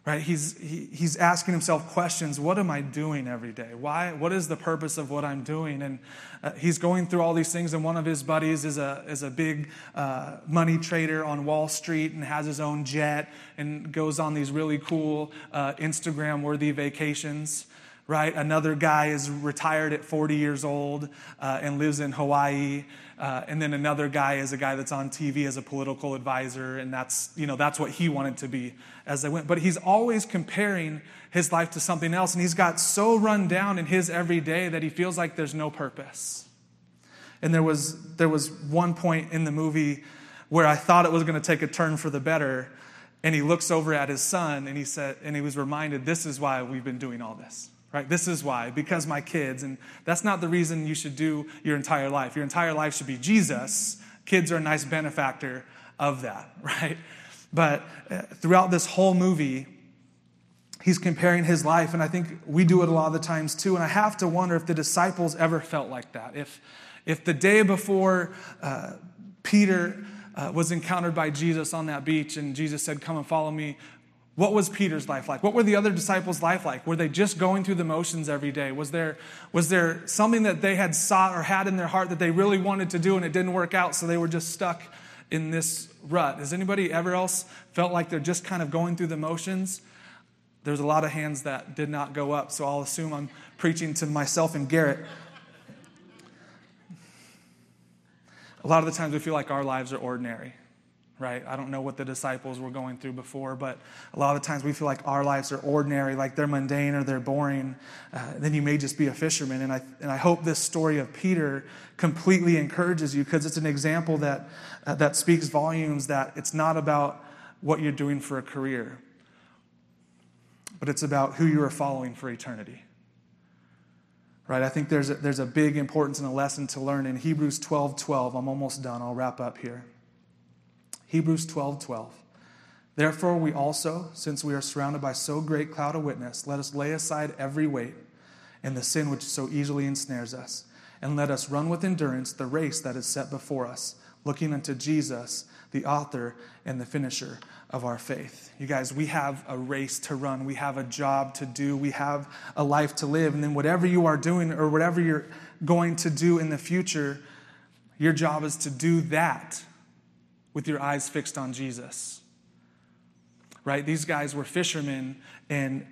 right he's he, he's asking himself questions what am i doing every day why what is the purpose of what i'm doing and uh, he's going through all these things and one of his buddies is a is a big uh, money trader on wall street and has his own jet and goes on these really cool uh, instagram worthy vacations right? Another guy is retired at 40 years old uh, and lives in Hawaii. Uh, and then another guy is a guy that's on TV as a political advisor, and that's, you know, that's what he wanted to be as they went. But he's always comparing his life to something else, and he's got so run down in his everyday that he feels like there's no purpose. And there was, there was one point in the movie where I thought it was going to take a turn for the better and he looks over at his son and he said, and he was reminded, this is why we've been doing all this. Right? This is why, because my kids. And that's not the reason you should do your entire life. Your entire life should be Jesus. Kids are a nice benefactor of that, right? But uh, throughout this whole movie, he's comparing his life, and I think we do it a lot of the times too. And I have to wonder if the disciples ever felt like that. If, if the day before uh, Peter uh, was encountered by Jesus on that beach, and Jesus said, Come and follow me. What was Peter's life like? What were the other disciples' life like? Were they just going through the motions every day? Was there, was there something that they had sought or had in their heart that they really wanted to do and it didn't work out, so they were just stuck in this rut? Has anybody ever else felt like they're just kind of going through the motions? There's a lot of hands that did not go up, so I'll assume I'm preaching to myself and Garrett. A lot of the times we feel like our lives are ordinary, right? I don't know what the disciples were going through before, but a lot of the times we feel like our lives are ordinary, like they're mundane or they're boring. Uh, then you may just be a fisherman. And I, and I hope this story of Peter completely encourages you because it's an example that, uh, that speaks volumes that it's not about what you're doing for a career, but it's about who you are following for eternity right? I think there's a, there's a big importance and a lesson to learn in Hebrews 12 12. I'm almost done. I'll wrap up here. Hebrews 12 12. Therefore, we also, since we are surrounded by so great cloud of witness, let us lay aside every weight and the sin which so easily ensnares us, and let us run with endurance the race that is set before us, looking unto Jesus, the author and the finisher of our faith. You guys, we have a race to run. We have a job to do. We have a life to live. And then, whatever you are doing or whatever you're going to do in the future, your job is to do that with your eyes fixed on Jesus. Right? These guys were fishermen, and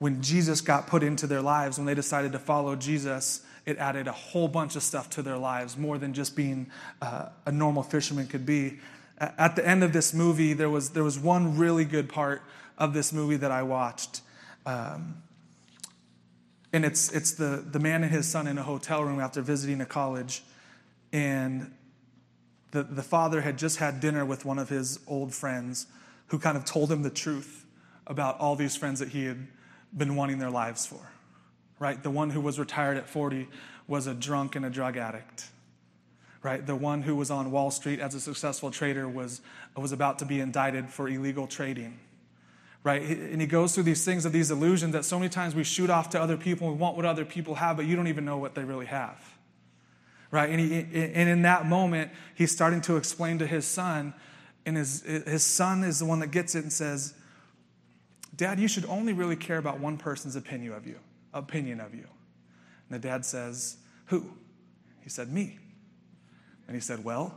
when Jesus got put into their lives, when they decided to follow Jesus, it added a whole bunch of stuff to their lives, more than just being uh, a normal fisherman could be at the end of this movie, there was, there was one really good part of this movie that I watched. Um, and it's, it's the, the man and his son in a hotel room after visiting a college. And the, the father had just had dinner with one of his old friends who kind of told him the truth about all these friends that he had been wanting their lives for. Right? The one who was retired at 40 was a drunk and a drug addict right? The one who was on Wall Street as a successful trader was, was about to be indicted for illegal trading, right? And he goes through these things of these illusions that so many times we shoot off to other people and we want what other people have, but you don't even know what they really have, right? And, he, and in that moment, he's starting to explain to his son, and his, his son is the one that gets it and says, Dad, you should only really care about one person's opinion of you, opinion of you. And the dad says, Who? He said, Me. And he said, Well,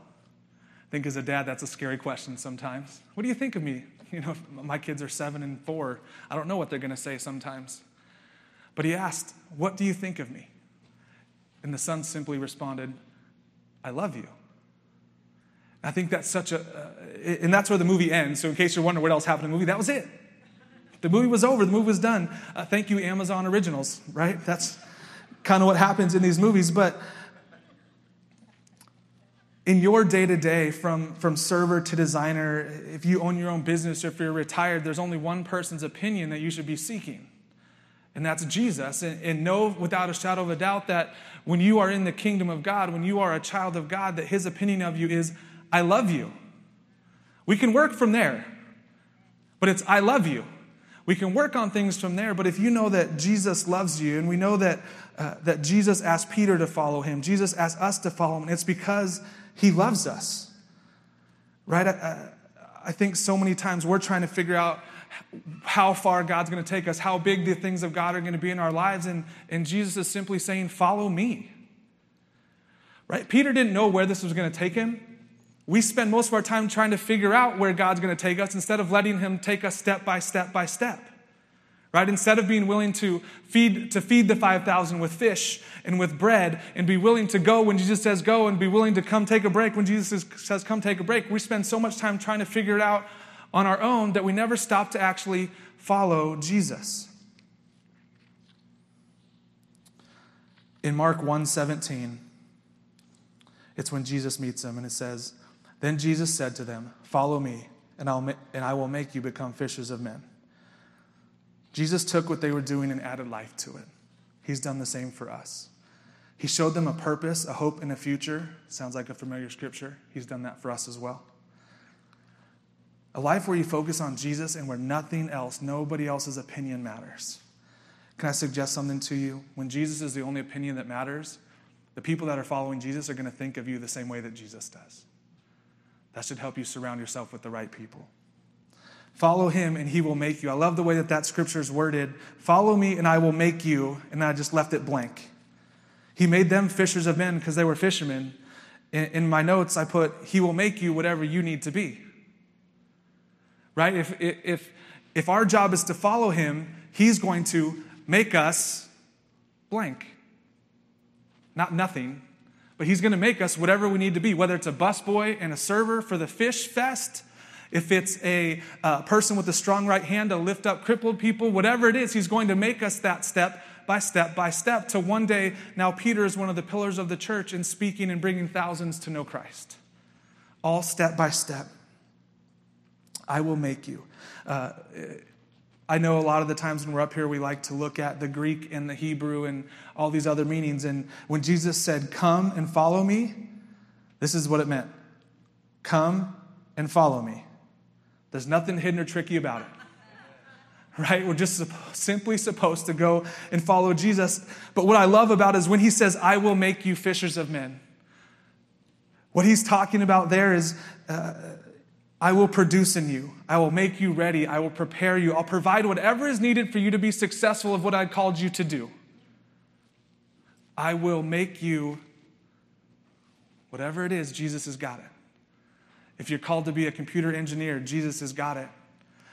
I think as a dad, that's a scary question sometimes. What do you think of me? You know, my kids are seven and four. I don't know what they're going to say sometimes. But he asked, What do you think of me? And the son simply responded, I love you. I think that's such a, uh, and that's where the movie ends. So, in case you're wondering what else happened in the movie, that was it. The movie was over, the movie was done. Uh, thank you, Amazon Originals, right? That's kind of what happens in these movies. But in your day to day, from from server to designer, if you own your own business or if you're retired, there's only one person's opinion that you should be seeking, and that's Jesus. And, and know without a shadow of a doubt that when you are in the kingdom of God, when you are a child of God, that his opinion of you is, I love you. We can work from there, but it's, I love you. We can work on things from there, but if you know that Jesus loves you, and we know that, uh, that Jesus asked Peter to follow him, Jesus asked us to follow him, and it's because he loves us. Right? I, I think so many times we're trying to figure out how far God's going to take us, how big the things of God are going to be in our lives. And, and Jesus is simply saying, Follow me. Right? Peter didn't know where this was going to take him. We spend most of our time trying to figure out where God's going to take us instead of letting Him take us step by step by step right? Instead of being willing to feed, to feed the 5,000 with fish and with bread and be willing to go when Jesus says go and be willing to come take a break when Jesus says come take a break, we spend so much time trying to figure it out on our own that we never stop to actually follow Jesus. In Mark 1:17, it's when Jesus meets them and it says, "Then Jesus said to them, "Follow me, and, I'll ma- and I will make you become fishers of men. Jesus took what they were doing and added life to it. He's done the same for us. He showed them a purpose, a hope, and a future. Sounds like a familiar scripture. He's done that for us as well. A life where you focus on Jesus and where nothing else, nobody else's opinion matters. Can I suggest something to you? When Jesus is the only opinion that matters, the people that are following Jesus are going to think of you the same way that Jesus does. That should help you surround yourself with the right people. Follow him and he will make you. I love the way that that scripture is worded. Follow me and I will make you. And I just left it blank. He made them fishers of men because they were fishermen. In, my notes, I put, He will make you whatever you need to be. Right? If, if, if our job is to follow Him, He's going to make us blank. Not nothing, but He's going to make us whatever we need to be, whether it's a busboy and a server for the fish fest, if it's a uh, person with a strong right hand to lift up crippled people, whatever it is, He's going to make us that step by step by step to one day, now Peter is one of the pillars of the church in speaking and bringing thousands to know Christ. All step by step. I will make you. Uh, I know a lot of the times when we're up here, we like to look at the Greek and the Hebrew and all these other meanings. And when Jesus said, Come and follow me, this is what it meant Come and follow me. There's nothing hidden or tricky about it right? We're just simply supposed to go and follow Jesus. But what I love about is when he says, I will make you fishers of men. What he's talking about there is, uh, I will produce in you. I will make you ready. I will prepare you. I'll provide whatever is needed for you to be successful of what I called you to do. I will make you whatever it is, Jesus has got it. If you're called to be a computer engineer, Jesus has got it.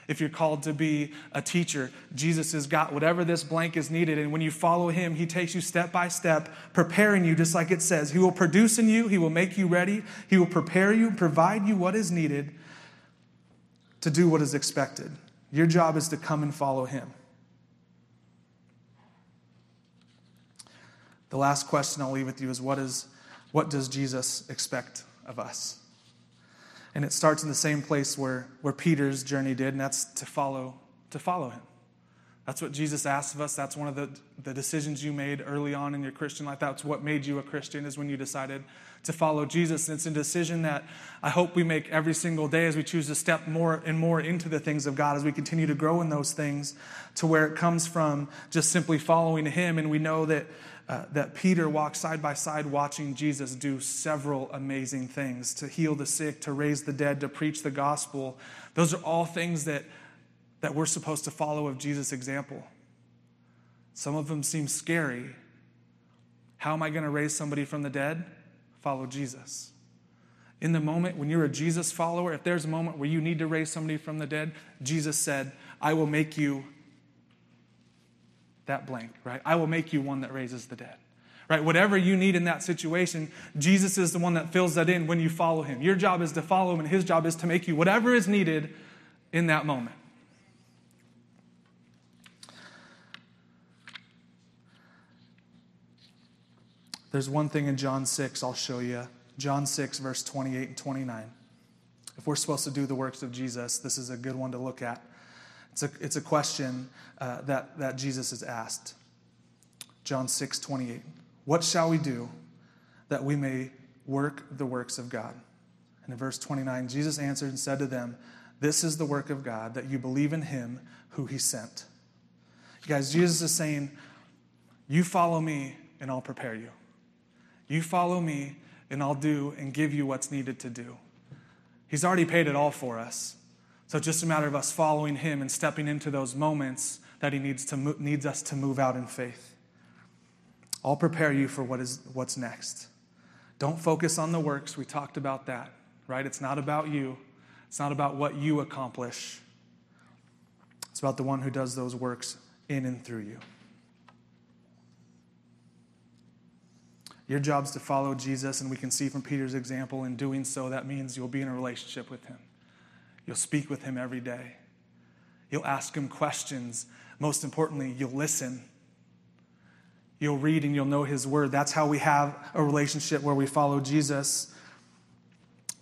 If you're called to be a teacher, Jesus has got whatever this blank is needed. And when you follow him, he takes you step by step, preparing you, just like it says. He will produce in you, he will make you ready, he will prepare you, provide you what is needed to do what is expected. Your job is to come and follow him. The last question I'll leave with you is what, is, what does Jesus expect of us? And it starts in the same place where, where Peter's journey did, and that's to follow, to follow him. That's what Jesus asked of us. That's one of the, the decisions you made early on in your Christian life. That's what made you a Christian, is when you decided to follow Jesus. And it's a decision that I hope we make every single day as we choose to step more and more into the things of God, as we continue to grow in those things, to where it comes from just simply following Him. And we know that uh, that Peter walked side by side watching Jesus do several amazing things to heal the sick, to raise the dead, to preach the gospel. Those are all things that, that we're supposed to follow of Jesus' example. Some of them seem scary. How am I going to raise somebody from the dead? Follow Jesus. In the moment when you're a Jesus follower, if there's a moment where you need to raise somebody from the dead, Jesus said, I will make you that blank, right? I will make you one that raises the dead. Right? Whatever you need in that situation, Jesus is the one that fills that in when you follow him. Your job is to follow him, and his job is to make you whatever is needed in that moment. There's one thing in John 6 I'll show you. John 6, verse 28 and 29. If we're supposed to do the works of Jesus, this is a good one to look at. It's a, it's a question uh, that, that Jesus is asked. John 6 28. What shall we do that we may work the works of God? And in verse 29, Jesus answered and said to them, This is the work of God, that you believe in him who he sent. You guys, Jesus is saying, You follow me, and I'll prepare you. You follow me, and I'll do and give you what's needed to do. He's already paid it all for us. So it's just a matter of us following him and stepping into those moments that he needs, to needs us to move out in faith. I'll prepare you for what is, what's next. Don't focus on the works. We talked about that, right? It's not about you, it's not about what you accomplish. It's about the one who does those works in and through you. Your job is to follow Jesus, and we can see from Peter's example in doing so, that means you'll be in a relationship with him. You'll speak with him every day. You'll ask him questions. Most importantly, you'll listen. You'll read and you'll know his word. That's how we have a relationship where we follow Jesus.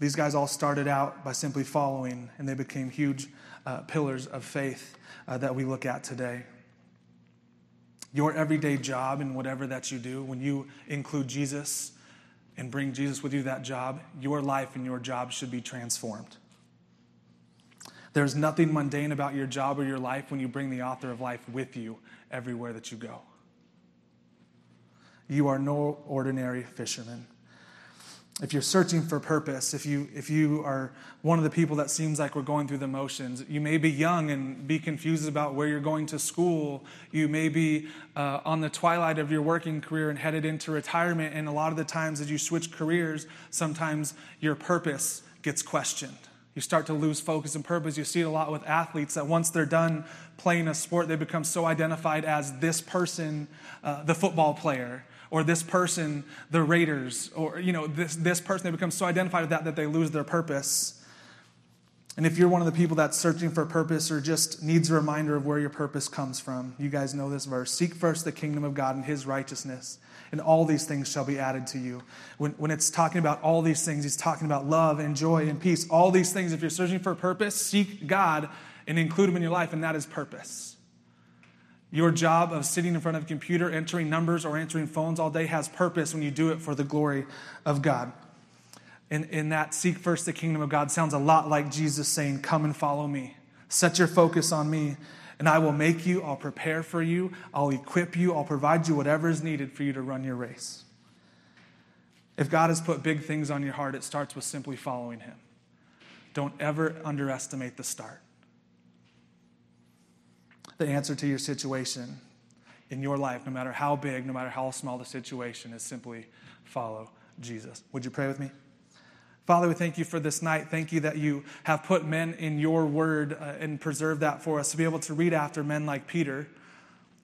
These guys all started out by simply following, and they became huge uh, pillars of faith uh, that we look at today. Your everyday job and whatever that you do, when you include Jesus and bring Jesus with you that job, your life and your job should be transformed. There's nothing mundane about your job or your life when you bring the author of life with you everywhere that you go. You are no ordinary fisherman if you're searching for purpose, if you, if you are one of the people that seems like we're going through the motions, you may be young and be confused about where you're going to school. You may be uh, on the twilight of your working career and headed into retirement. And a lot of the times, as you switch careers, sometimes your purpose gets questioned. You start to lose focus and purpose. You see it a lot with athletes that once they're done playing a sport, they become so identified as this person, uh, the football player or this person, the Raiders, or you know, this, this person, they become so identified with that that they lose their purpose. And if you're one of the people that's searching for purpose or just needs a reminder of where your purpose comes from, you guys know this verse Seek first the kingdom of God and his righteousness, and all these things shall be added to you. When, when it's talking about all these things, he's talking about love and joy and peace. All these things, if you're searching for purpose, seek God and include him in your life, and that is purpose. Your job of sitting in front of a computer, entering numbers, or answering phones all day has purpose when you do it for the glory of God. And in that seek first the kingdom of God sounds a lot like Jesus saying, Come and follow me. Set your focus on me, and I will make you, I'll prepare for you, I'll equip you, I'll provide you whatever is needed for you to run your race. If God has put big things on your heart, it starts with simply following Him. Don't ever underestimate the start the answer to your situation in your life, no matter how big, no matter how small the situation, is simply follow Jesus. Would you pray with me? Father, we thank you for this night. Thank you that you have put men in your word uh, and preserved that for us to be able to read after men like Peter,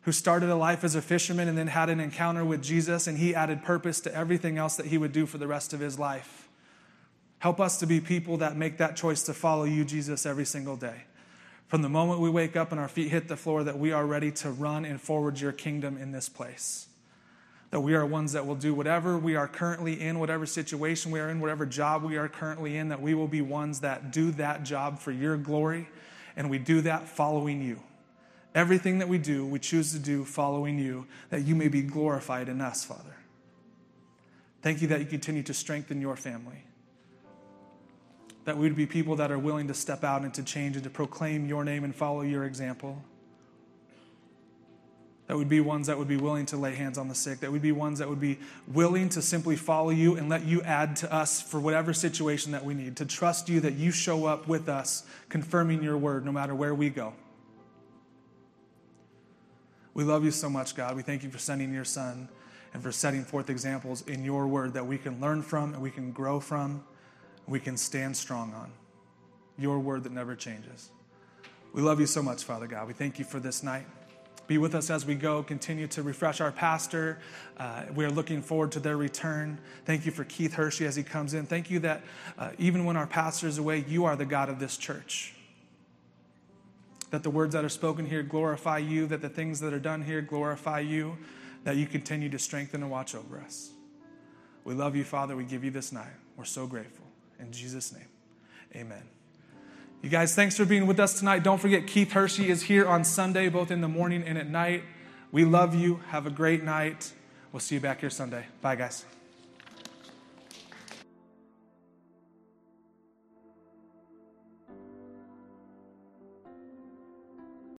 who started a life as a fisherman and then had an encounter with Jesus, and he added purpose to everything else that he would do for the rest of his life. Help us to be people that make that choice to follow you, Jesus, every single day from the moment we wake up and our feet hit the floor, that we are ready to run and forward your kingdom in this place. That we are ones that will do whatever we are currently in, whatever situation we are in, whatever job we are currently in, that we will be ones that do that job for your glory, and we do that following you. Everything that we do, we choose to do following you, that you may be glorified in us, Father. Thank you that you continue to strengthen your family that we would be people that are willing to step out and to change and to proclaim your name and follow your example. That would be ones that would be willing to lay hands on the sick. That would be ones that would be willing to simply follow you and let you add to us for whatever situation that we need. To trust you that you show up with us, confirming your word no matter where we go. We love you so much, God. We thank you for sending your son and for setting forth examples in your word that we can learn from and we can grow from we can stand strong on. Your word that never changes. We love you so much, Father God. We thank you for this night. Be with us as we go. Continue to refresh our pastor. Uh, we are looking forward to their return. Thank you for Keith Hershey as he comes in. Thank you that uh, even when our pastor is away, you are the God of this church. That the words that are spoken here glorify you, that the things that are done here glorify you, that you continue to strengthen and watch over us. We love you, Father. We give you this night. We're so grateful. In Jesus' name, amen. You guys, thanks for being with us tonight. Don't forget, Keith Hershey is here on Sunday, both in the morning and at night. We love you. Have a great night. We'll see you back here Sunday. Bye, guys.